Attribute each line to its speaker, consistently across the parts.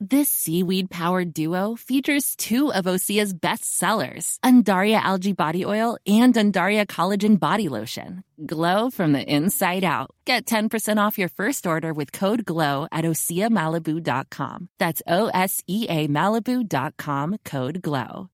Speaker 1: This seaweed powered duo features two of Osea's best sellers, Undaria Algae Body Oil and Undaria Collagen Body Lotion. Glow from the inside out. Get 10% off your first order with code GLOW at OseaMalibu.com. That's O S E A Malibu.com code GLOW.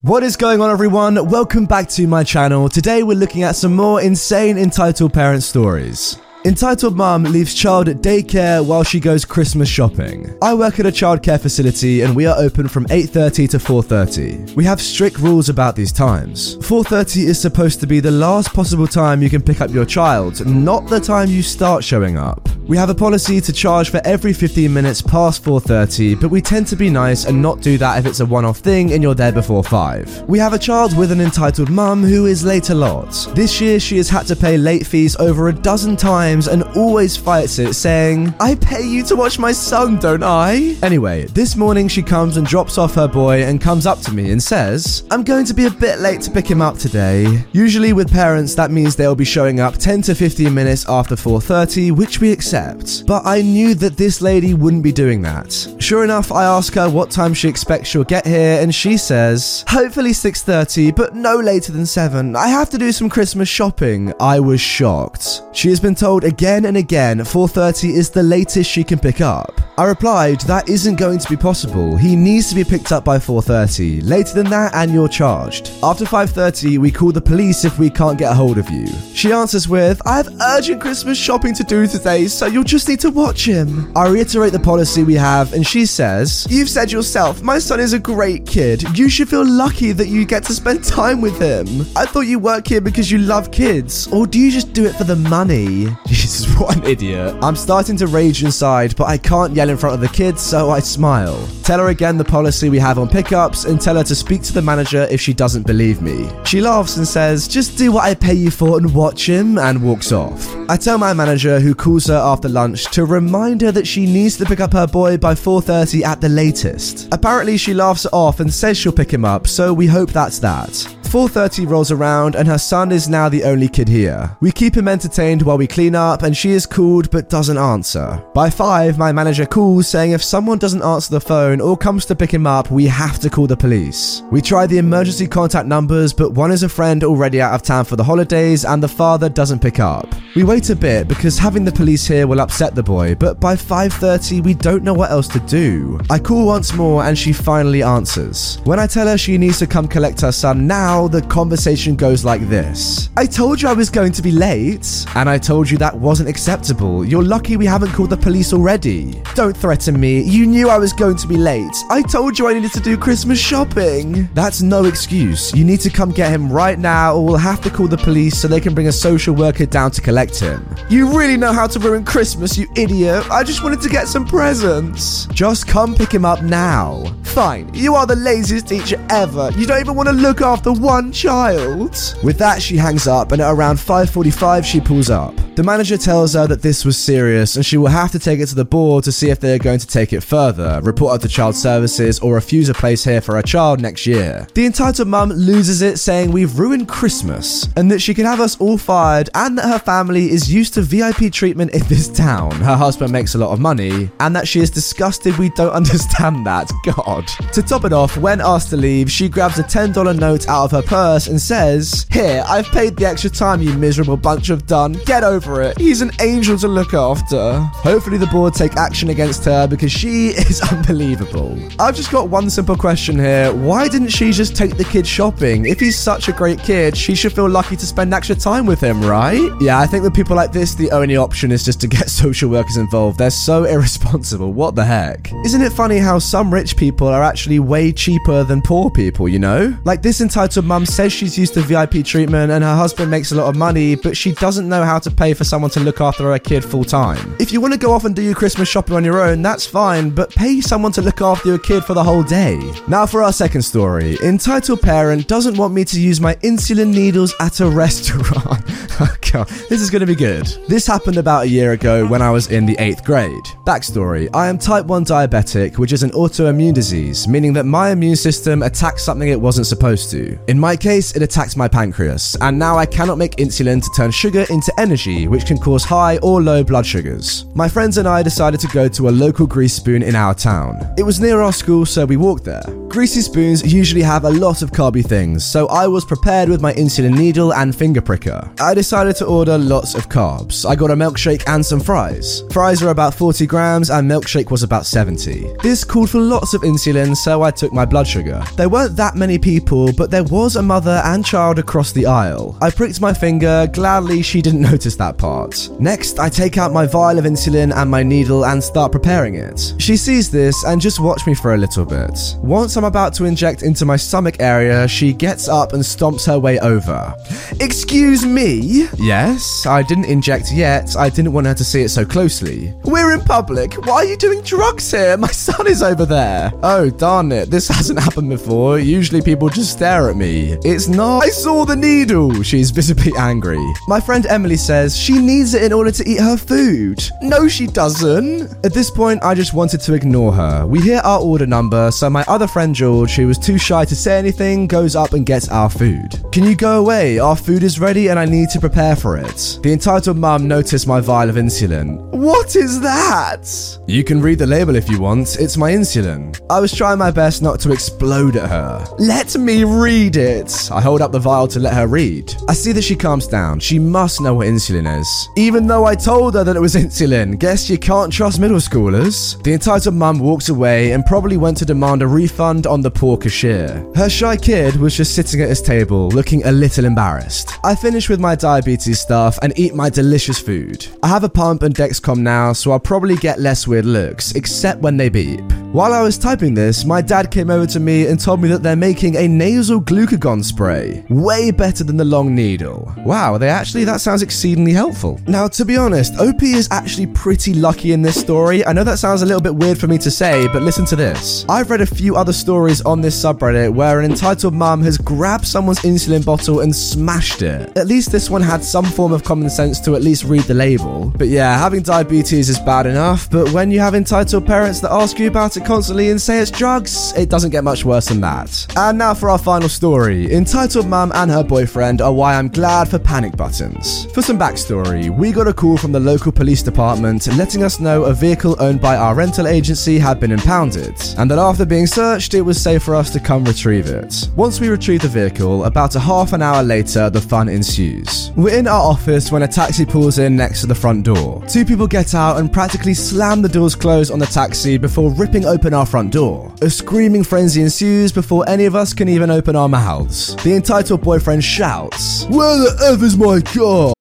Speaker 2: What is going on, everyone? Welcome back to my channel. Today, we're looking at some more insane entitled parent stories. Entitled mum leaves child at daycare while she goes Christmas shopping. I work at a childcare facility and we are open from 8:30 to 4:30. We have strict rules about these times. 4:30 is supposed to be the last possible time you can pick up your child, not the time you start showing up. We have a policy to charge for every 15 minutes past 4:30, but we tend to be nice and not do that if it's a one-off thing and you're there before 5. We have a child with an entitled mum who is late a lot. This year she has had to pay late fees over a dozen times and always fights it, saying, I pay you to watch my son, don't I? Anyway, this morning she comes and drops off her boy and comes up to me and says, I'm going to be a bit late to pick him up today. Usually with parents, that means they'll be showing up 10 to 15 minutes after 4.30, which we accept. But I knew that this lady wouldn't be doing that. Sure enough, I ask her what time she expects she'll get here, and she says, hopefully 6.30, but no later than 7. I have to do some Christmas shopping. I was shocked. She has been told again and again 4:30 is the latest she can pick up. I replied that isn't going to be possible. He needs to be picked up by 4:30. Later than that and you're charged. After 5:30 we call the police if we can't get a hold of you. She answers with I have urgent Christmas shopping to do today, so you'll just need to watch him. I reiterate the policy we have and she says, "You've said yourself, my son is a great kid. You should feel lucky that you get to spend time with him. I thought you work here because you love kids, or do you just do it for the money?" Jesus, what an idiot. I'm starting to rage inside, but I can't yell in front of the kids, so I smile. Tell her again the policy we have on pickups and tell her to speak to the manager if she doesn't believe me. She laughs and says, Just do what I pay you for and watch him, and walks off. I tell my manager, who calls her after lunch, to remind her that she needs to pick up her boy by 4.30 at the latest. Apparently, she laughs it off and says she'll pick him up, so we hope that's that. 4:30 rolls around and her son is now the only kid here. We keep him entertained while we clean up and she is called but doesn't answer. By 5, my manager calls saying if someone doesn't answer the phone or comes to pick him up, we have to call the police. We try the emergency contact numbers, but one is a friend already out of town for the holidays and the father doesn't pick up. We wait a bit because having the police here will upset the boy, but by 5:30 we don't know what else to do. I call once more and she finally answers. When I tell her she needs to come collect her son now, the conversation goes like this I told you I was going to be late, and I told you that wasn't acceptable. You're lucky we haven't called the police already. Don't threaten me. You knew I was going to be late. I told you I needed to do Christmas shopping. That's no excuse. You need to come get him right now, or we'll have to call the police so they can bring a social worker down to collect him. You really know how to ruin Christmas, you idiot. I just wanted to get some presents. Just come pick him up now. Fine, you are the laziest teacher ever. You don't even want to look after one child. With that, she hangs up, and at around 5:45, she pulls up. The manager tells her that this was serious, and she will have to take it to the board to see if they are going to take it further, report her to child services, or refuse a place here for her child next year. The entitled mum loses it, saying we've ruined Christmas, and that she can have us all fired, and that her family is used to VIP treatment in this town. Her husband makes a lot of money, and that she is disgusted we don't understand that. God. To top it off, when asked to leave, she grabs a $10 note out of her purse and says, Here, I've paid the extra time, you miserable bunch of done. Get over it. He's an angel to look after. Hopefully, the board take action against her because she is unbelievable. I've just got one simple question here. Why didn't she just take the kid shopping? If he's such a great kid, she should feel lucky to spend extra time with him, right? Yeah, I think with people like this, the only option is just to get social workers involved. They're so irresponsible. What the heck? Isn't it funny how some rich people are actually way cheaper than poor people, you know? Like this entitled mum says she's used to VIP treatment and her husband makes a lot of money, but she doesn't know how to pay for someone to look after a kid full time. If you want to go off and do your Christmas shopping on your own, that's fine, but pay someone to look after your kid for the whole day. Now for our second story. Entitled parent doesn't want me to use my insulin needles at a restaurant. god, this is going to be good. This happened about a year ago when I was in the 8th grade. Backstory, I am type 1 diabetic, which is an autoimmune disease, meaning that my immune system attacks something it wasn't supposed to. In my case, it attacked my pancreas, and now I cannot make insulin to turn sugar into energy, which can cause high or low blood sugars. My friends and I decided to go to a local grease spoon in our town. It was near our school, so we walked there. Greasy spoons usually have a lot of carby things, so I was prepared with my insulin needle and finger pricker. I decided to order lots of carbs. I got a milkshake and some fries. Fries are about 40 grams and milkshake was about 70. This called for lots of insulin, so I took my blood sugar. There weren't that many people, but there was a mother and child across the aisle. I pricked my finger, gladly she didn't notice that part. Next, I take out my vial of insulin and my needle and start preparing it. She sees this and just watched me for a little bit. Once I'm about to inject into my stomach area, she gets up and stomps her way over. Excuse me? Yes, I didn't inject yet. I didn't want her to see it so closely. We're in public. Why are you doing drugs here? My son is over there. Oh, darn it. This hasn't happened before. Usually people just stare at me. It's not. I saw the needle. She's visibly angry. My friend Emily says she needs it in order to eat her food. No, she doesn't. At this point, I just wanted to ignore her. We hear our order number, so my other friend George, who was too shy to say anything, goes up and gets our food. Can you go away? Our food is ready and I need to prepare for it. The entitled mum noticed my vial of insulin. What is that? You can read the label if you want. It's my insulin. I was trying my best not to explode at her. Let me read it. I hold up the vial to let her read. I see that she calms down. She must know what insulin is. Even though I told her that it was insulin, guess you can't trust middle schoolers. The entitled mum walks away and probably went to demand a refund on the poor cashier. Her shy kid was just sitting at his table, looking a little embarrassed. I finish with my diabetes stuff and eat my delicious food. I have a pump and Dexcom now, so I'll probably get less weird looks, except when they beep. While I was typing this, my dad came over to me and told me that they're making a nasal glucagon spray. Way better than the long needle. Wow, they actually, that sounds exceedingly helpful. Now, to be honest, OP is actually pretty lucky in this story. I know that sounds a little bit weird for me to say, but listen to this. I've read a few other stories on this subreddit where an entitled mum has grabbed someone's insulin bottle and smashed it. At least this one had some form of common sense to at least read the label. But yeah, having diabetes is bad enough, but when you have entitled parents that ask you about it constantly and say it's drugs, it doesn't get much worse than that. And now for our final story. Entitled mum and her boyfriend are why I'm glad for panic buttons. For some backstory, we got a call from the local police department letting us know a vehicle owned by our rental agency had been impounded, and that after being searched, it was safe for us to come retrieve it. Once we retrieve the vehicle, about a half an hour later, the fun ensues. We're in our office when a taxi pulls in next to the front door. Two people get out and practically slam the doors closed on the taxi before ripping open our front door. A screaming frenzy ensues before any of us can even open our mouths. The entitled boyfriend shouts, Where the F is my car?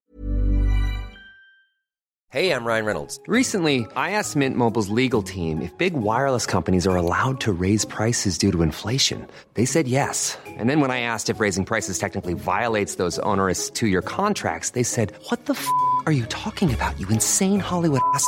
Speaker 3: Hey, I'm Ryan Reynolds. Recently, I asked Mint Mobile's legal team if big wireless companies are allowed to raise prices due to inflation. They said yes. And then when I asked if raising prices technically violates those onerous two year contracts, they said, What the f are you talking about, you insane Hollywood ass?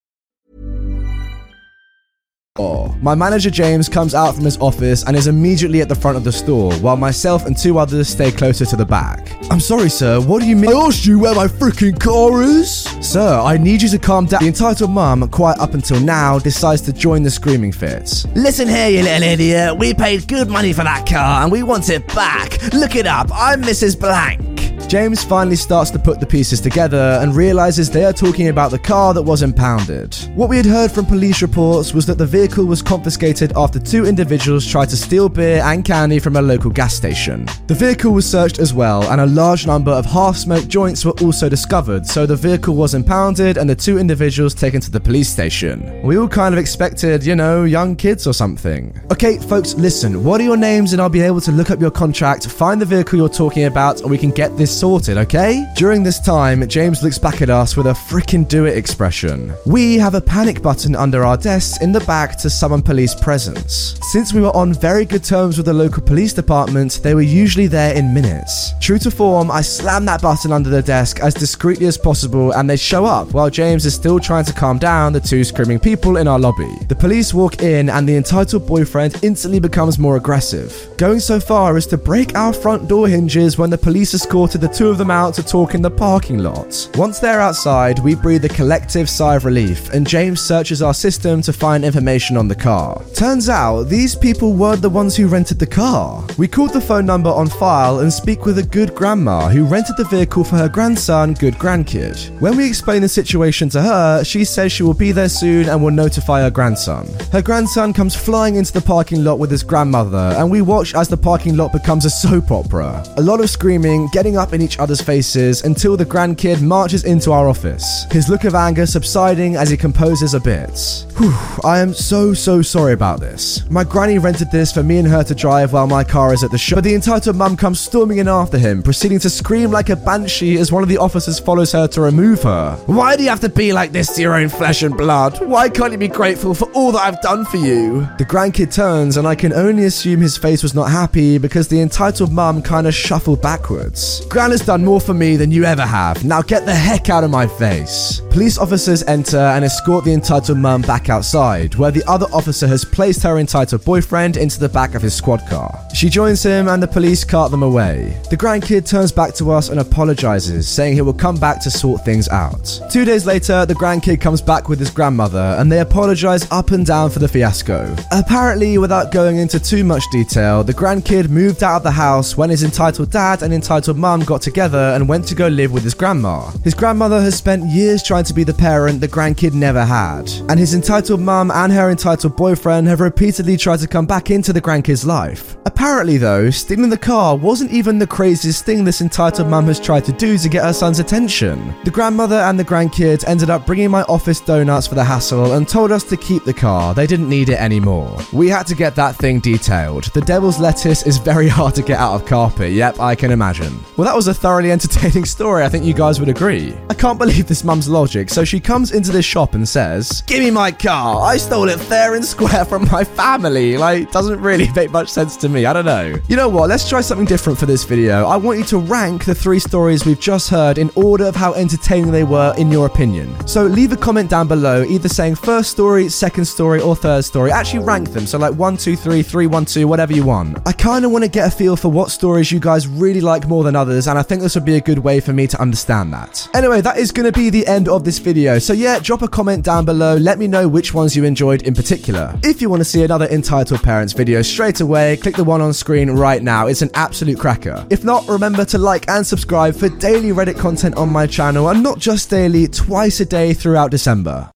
Speaker 2: My manager James comes out from his office and is immediately at the front of the store, while myself and two others stay closer to the back. I'm sorry, sir, what do you mean? I asked you where my freaking car is! Sir, I need you to calm down. The entitled mum, quiet up until now, decides to join the screaming fits.
Speaker 4: Listen here, you little idiot. We paid good money for that car and we want it back. Look it up. I'm Mrs. Blank.
Speaker 2: James finally starts to put the pieces together and realizes they are talking about the car that was impounded. What we had heard from police reports was that the vehicle was confiscated after two individuals tried to steal beer and candy from a local gas station. The vehicle was searched as well, and a large number of half smoked joints were also discovered, so the vehicle was impounded and the two individuals taken to the police station. We all kind of expected, you know, young kids or something. Okay, folks, listen, what are your names and I'll be able to look up your contract, find the vehicle you're talking about, and we can get this sorted, okay? During this time, James looks back at us with a freaking do it expression. We have a panic button under our desks in the back to summon police presence. Since we were on very good terms with the local police department, they were usually there in minutes. True to form, I slam that button under the desk as discreetly as possible and they show up while James is still trying to calm down the two screaming people in our lobby. The police walk in and the entitled boyfriend instantly becomes more aggressive, going so far as to break our front door hinges when the police escorted the two of them out to talk in the parking lot. Once they're outside, we breathe a collective sigh of relief and James searches our system to find information on the car. Turns out these people weren't the ones who rented the car. We called the phone number on file and speak with a good grandma who rented the vehicle for her grandson, good grandkid. When we explain the situation to her, she says she will be there soon and will notify her grandson. Her grandson comes flying into the parking lot with his grandmother, and we watch as the parking lot becomes a soap opera. A lot of screaming, getting up in each other's faces until the grandkid marches into our office, his look of anger subsiding as he composes a bit. Whew, I am so, so sorry about this. My granny rented this for me and her to drive while my car is at the shop, but the entitled mum comes storming in after him, proceeding to scream like a banshee as one of the officers follows her to remove her.
Speaker 4: Why do you have to be like this to your own flesh and blood? Why can't you be grateful for all that I've done for you?
Speaker 2: The grandkid turns, and I can only assume his face was not happy because the entitled mum kind of shuffled backwards.
Speaker 4: Has done more for me than you ever have. Now get the heck out of my face.
Speaker 2: Police officers enter and escort the entitled mum back outside, where the other officer has placed her entitled boyfriend into the back of his squad car. She joins him, and the police cart them away. The grandkid turns back to us and apologizes, saying he will come back to sort things out. Two days later, the grandkid comes back with his grandmother, and they apologize up and down for the fiasco. Apparently, without going into too much detail, the grandkid moved out of the house when his entitled dad and entitled mum got together and went to go live with his grandma. His grandmother has spent years trying to be the parent the grandkid never had, and his entitled mum and her entitled boyfriend have repeatedly tried to come back into the grandkid's life. Apparently, though, stealing the car wasn't even the craziest thing this entitled mum has tried to do to get her son's attention. The grandmother and the grandkid ended up bringing my office donuts for the hassle and told us to keep the car, they didn't need it anymore. We had to get that thing detailed. The devil's lettuce is very hard to get out of carpet, yep, I can imagine. Well, that was a thoroughly entertaining story, I think you guys would agree. I can't believe this mum's logic, so she comes into this shop and says,
Speaker 4: Give me my car. I stole it fair and square from my family.
Speaker 2: Like, doesn't really make much sense to me, I don't know. You know what, let's try something different for this video. I want you to rank the three stories we've just heard in order of how entertaining they were in your opinion. So leave a comment down below, either saying first story, second story, or third story. Actually rank them, so like one, two, three, three, one, two, whatever you want. I kind of want to get a feel for what stories you guys really like more than others, and I think this would be a good way for me to understand that. Anyway, that is going to be the end of this video. So yeah, drop a comment down below. Let me know which ones you enjoyed in particular. If you want to see another Entitled Parents video straight away, click the one on screen right now. It's an absolute cracker. If not, remember to like and subscribe for daily Reddit content on my channel, and not just daily, twice a day throughout December.